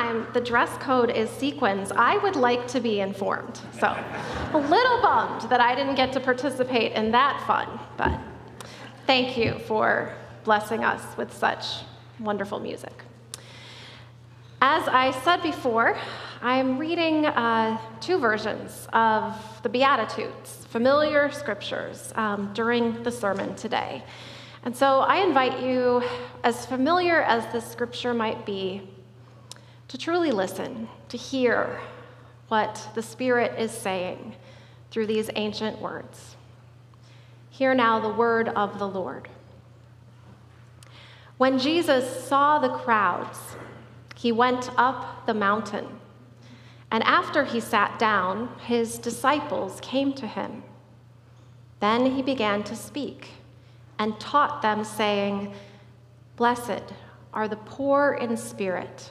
time the dress code is sequins, I would like to be informed. So, a little bummed that I didn't get to participate in that fun, but thank you for blessing us with such wonderful music. As I said before, I'm reading uh, two versions of the Beatitudes, familiar scriptures, um, during the sermon today. And so I invite you, as familiar as this scripture might be, to truly listen, to hear what the Spirit is saying through these ancient words. Hear now the word of the Lord. When Jesus saw the crowds, he went up the mountain. And after he sat down, his disciples came to him. Then he began to speak and taught them, saying, Blessed are the poor in spirit,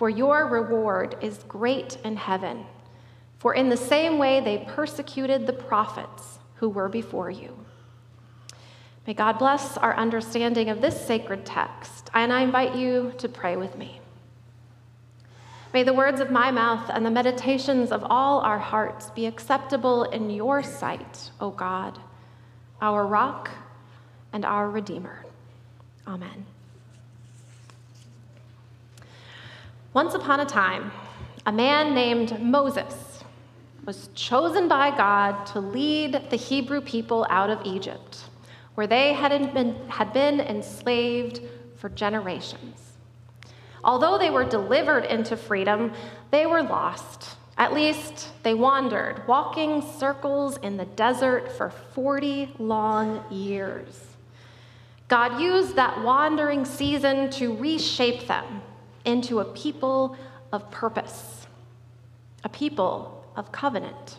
for your reward is great in heaven. For in the same way they persecuted the prophets who were before you. May God bless our understanding of this sacred text, and I invite you to pray with me. May the words of my mouth and the meditations of all our hearts be acceptable in your sight, O God, our rock and our Redeemer. Amen. Once upon a time, a man named Moses was chosen by God to lead the Hebrew people out of Egypt, where they had been, had been enslaved for generations. Although they were delivered into freedom, they were lost. At least they wandered, walking circles in the desert for 40 long years. God used that wandering season to reshape them into a people of purpose, a people of covenant.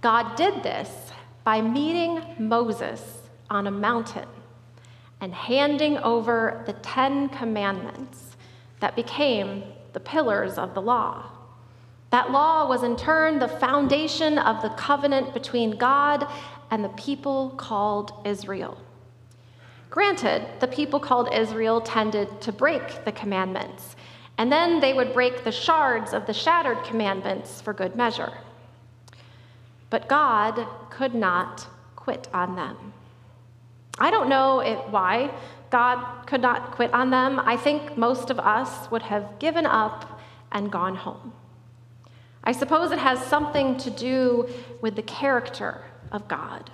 God did this by meeting Moses on a mountain and handing over the Ten Commandments that became the pillars of the law. That law was in turn the foundation of the covenant between God and the people called Israel. Granted, the people called Israel tended to break the commandments, and then they would break the shards of the shattered commandments for good measure. But God could not quit on them. I don't know it, why, God could not quit on them, I think most of us would have given up and gone home. I suppose it has something to do with the character of God.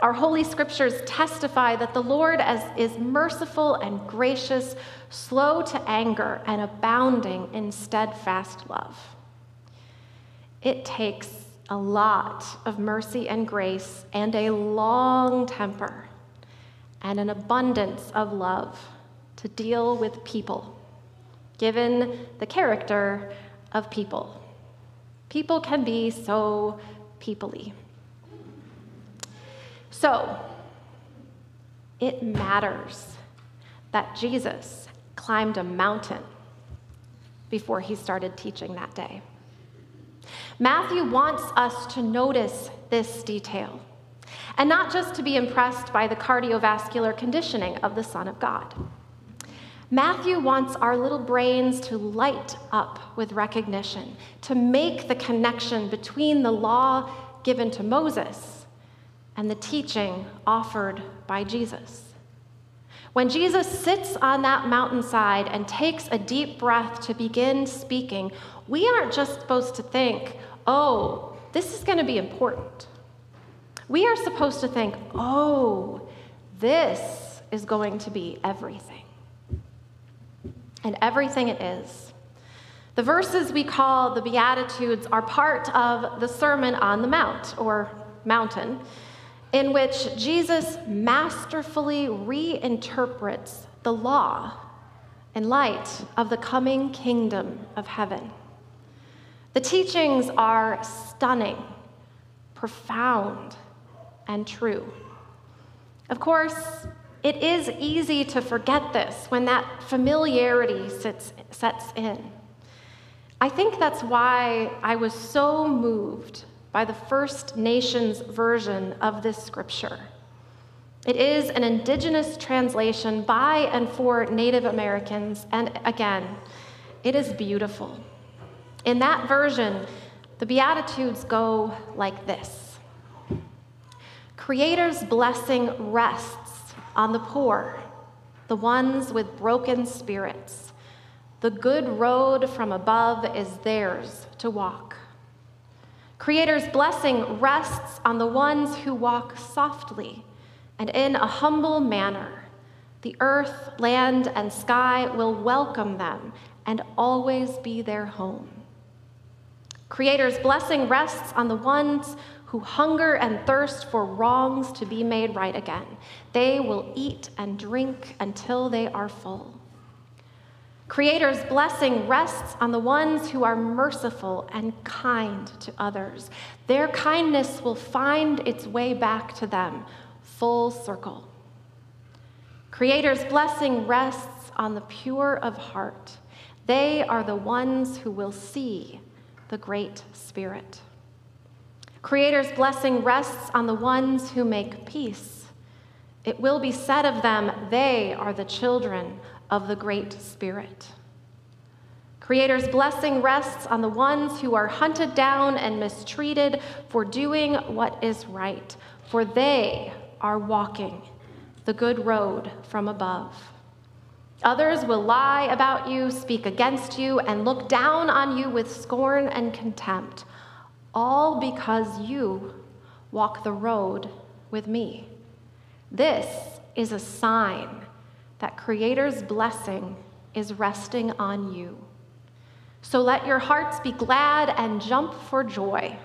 Our holy scriptures testify that the Lord is merciful and gracious, slow to anger, and abounding in steadfast love. It takes a lot of mercy and grace and a long temper and an abundance of love to deal with people, given the character of people. People can be so peoply. So, it matters that Jesus climbed a mountain before he started teaching that day. Matthew wants us to notice this detail and not just to be impressed by the cardiovascular conditioning of the Son of God. Matthew wants our little brains to light up with recognition, to make the connection between the law given to Moses and the teaching offered by Jesus. When Jesus sits on that mountainside and takes a deep breath to begin speaking, we aren't just supposed to think, oh, this is going to be important. We are supposed to think, oh, this is going to be everything. And everything it is. The verses we call the Beatitudes are part of the Sermon on the Mount, or mountain, in which Jesus masterfully reinterprets the law in light of the coming kingdom of heaven. The teachings are stunning, profound, and true. Of course, it is easy to forget this when that familiarity sits, sets in. I think that's why I was so moved by the First Nations version of this scripture. It is an indigenous translation by and for Native Americans, and again, it is beautiful. In that version, the Beatitudes go like this Creator's blessing rests on the poor, the ones with broken spirits. The good road from above is theirs to walk. Creator's blessing rests on the ones who walk softly and in a humble manner. The earth, land, and sky will welcome them and always be their home. Creator's blessing rests on the ones who hunger and thirst for wrongs to be made right again. They will eat and drink until they are full. Creator's blessing rests on the ones who are merciful and kind to others. Their kindness will find its way back to them, full circle. Creator's blessing rests on the pure of heart. They are the ones who will see the Great Spirit. Creator's blessing rests on the ones who make peace. It will be said of them, they are the children of the Great Spirit. Creator's blessing rests on the ones who are hunted down and mistreated for doing what is right, for they are walking the good road from above. Others will lie about you, speak against you, and look down on you with scorn and contempt, all because you walk the road with me. This is a sign that Creator's blessing is resting on you. So let your hearts be glad and jump for joy,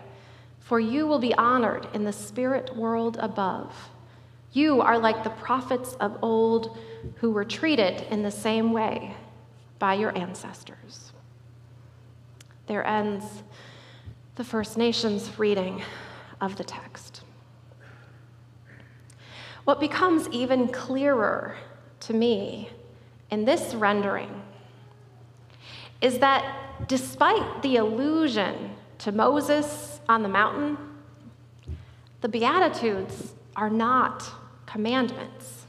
for you will be honored in the spirit world above. You are like the prophets of old who were treated in the same way by your ancestors. There ends the First Nations reading of the text. What becomes even clearer to me in this rendering is that despite the allusion to Moses on the mountain, the Beatitudes are not commandments.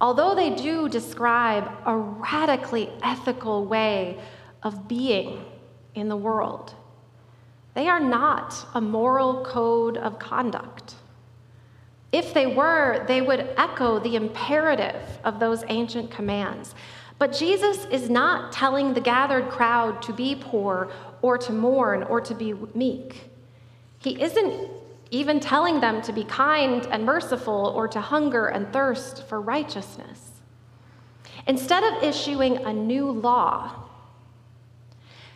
Although they do describe a radically ethical way of being in the world, they are not a moral code of conduct. If they were, they would echo the imperative of those ancient commands. But Jesus is not telling the gathered crowd to be poor or to mourn or to be meek. He isn't even telling them to be kind and merciful or to hunger and thirst for righteousness. Instead of issuing a new law,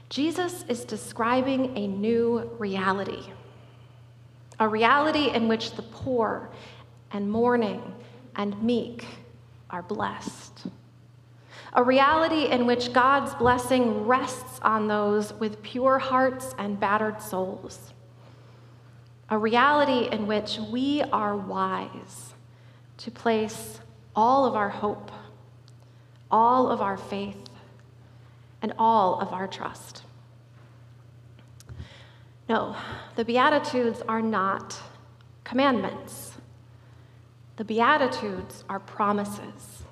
Jesus is describing a new reality a reality in which the poor and mourning and meek are blessed. A reality in which God's blessing rests on those with pure hearts and battered souls. A reality in which we are wise to place all of our hope, all of our faith, and all of our trust. No, the Beatitudes are not commandments. The Beatitudes are promises.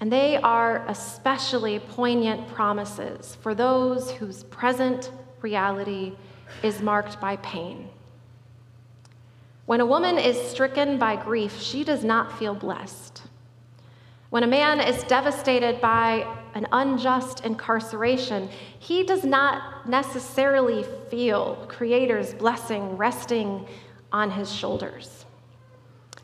And they are especially poignant promises for those whose present reality is marked by pain. When a woman is stricken by grief, she does not feel blessed. When a man is devastated by an unjust incarceration, he does not necessarily feel Creator's blessing resting on his shoulders.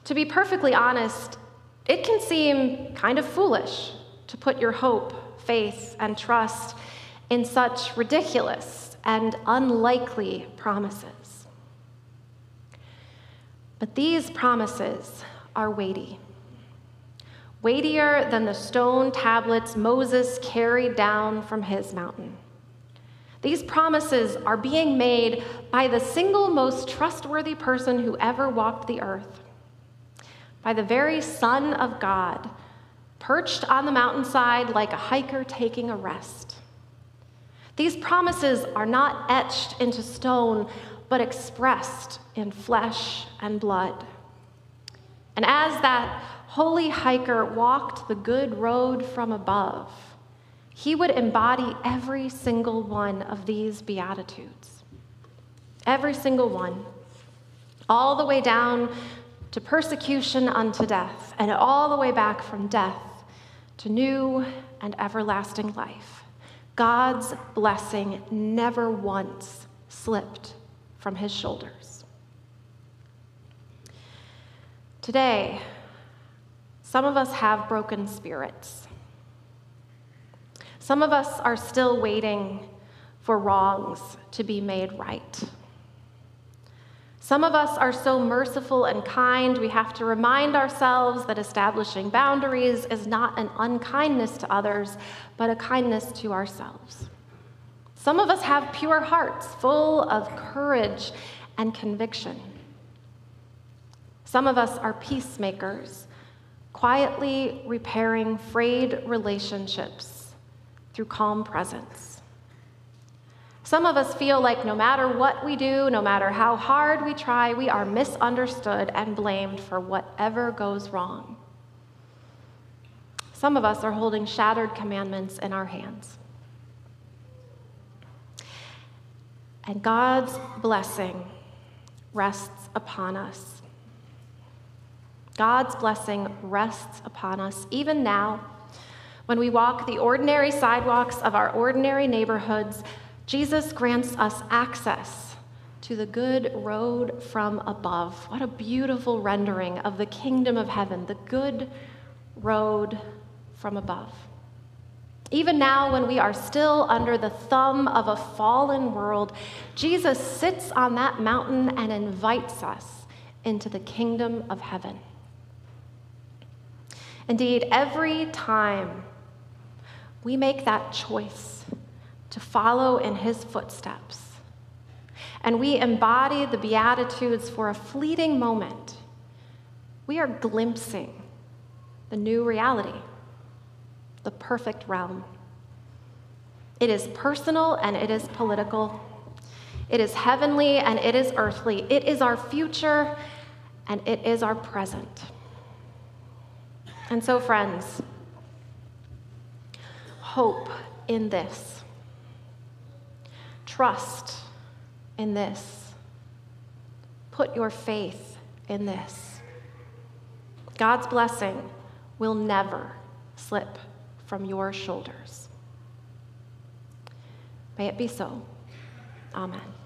To be perfectly honest, it can seem kind of foolish to put your hope, faith, and trust in such ridiculous and unlikely promises. But these promises are weighty weightier than the stone tablets Moses carried down from his mountain. These promises are being made by the single most trustworthy person who ever walked the earth, by the very Son of God, perched on the mountainside like a hiker taking a rest. These promises are not etched into stone, but expressed in flesh and blood. And as that holy hiker walked the good road from above, he would embody every single one of these Beatitudes. Every single one. All the way down to persecution unto death, and all the way back from death to new and everlasting life. God's blessing never once slipped from his shoulders. Today, some of us have broken spirits. Some of us are still waiting for wrongs to be made right. Some of us are so merciful and kind, we have to remind ourselves that establishing boundaries is not an unkindness to others, but a kindness to ourselves. Some of us have pure hearts, full of courage and conviction. Some of us are peacemakers quietly repairing frayed relationships through calm presence. Some of us feel like no matter what we do, no matter how hard we try, we are misunderstood and blamed for whatever goes wrong. Some of us are holding shattered commandments in our hands. And God's blessing rests upon us God's blessing rests upon us even now. When we walk the ordinary sidewalks of our ordinary neighborhoods, Jesus grants us access to the good road from above. What a beautiful rendering of the kingdom of heaven, the good road from above. Even now, when we are still under the thumb of a fallen world, Jesus sits on that mountain and invites us into the kingdom of heaven. Indeed, every time we make that choice to follow in his footsteps, and we embody the Beatitudes for a fleeting moment, we are glimpsing the new reality, the perfect realm. It is personal and it is political. It is heavenly and it is earthly. It is our future and it is our present. And so, friends, hope in this, trust in this, put your faith in this. God's blessing will never slip from your shoulders. May it be so. Amen.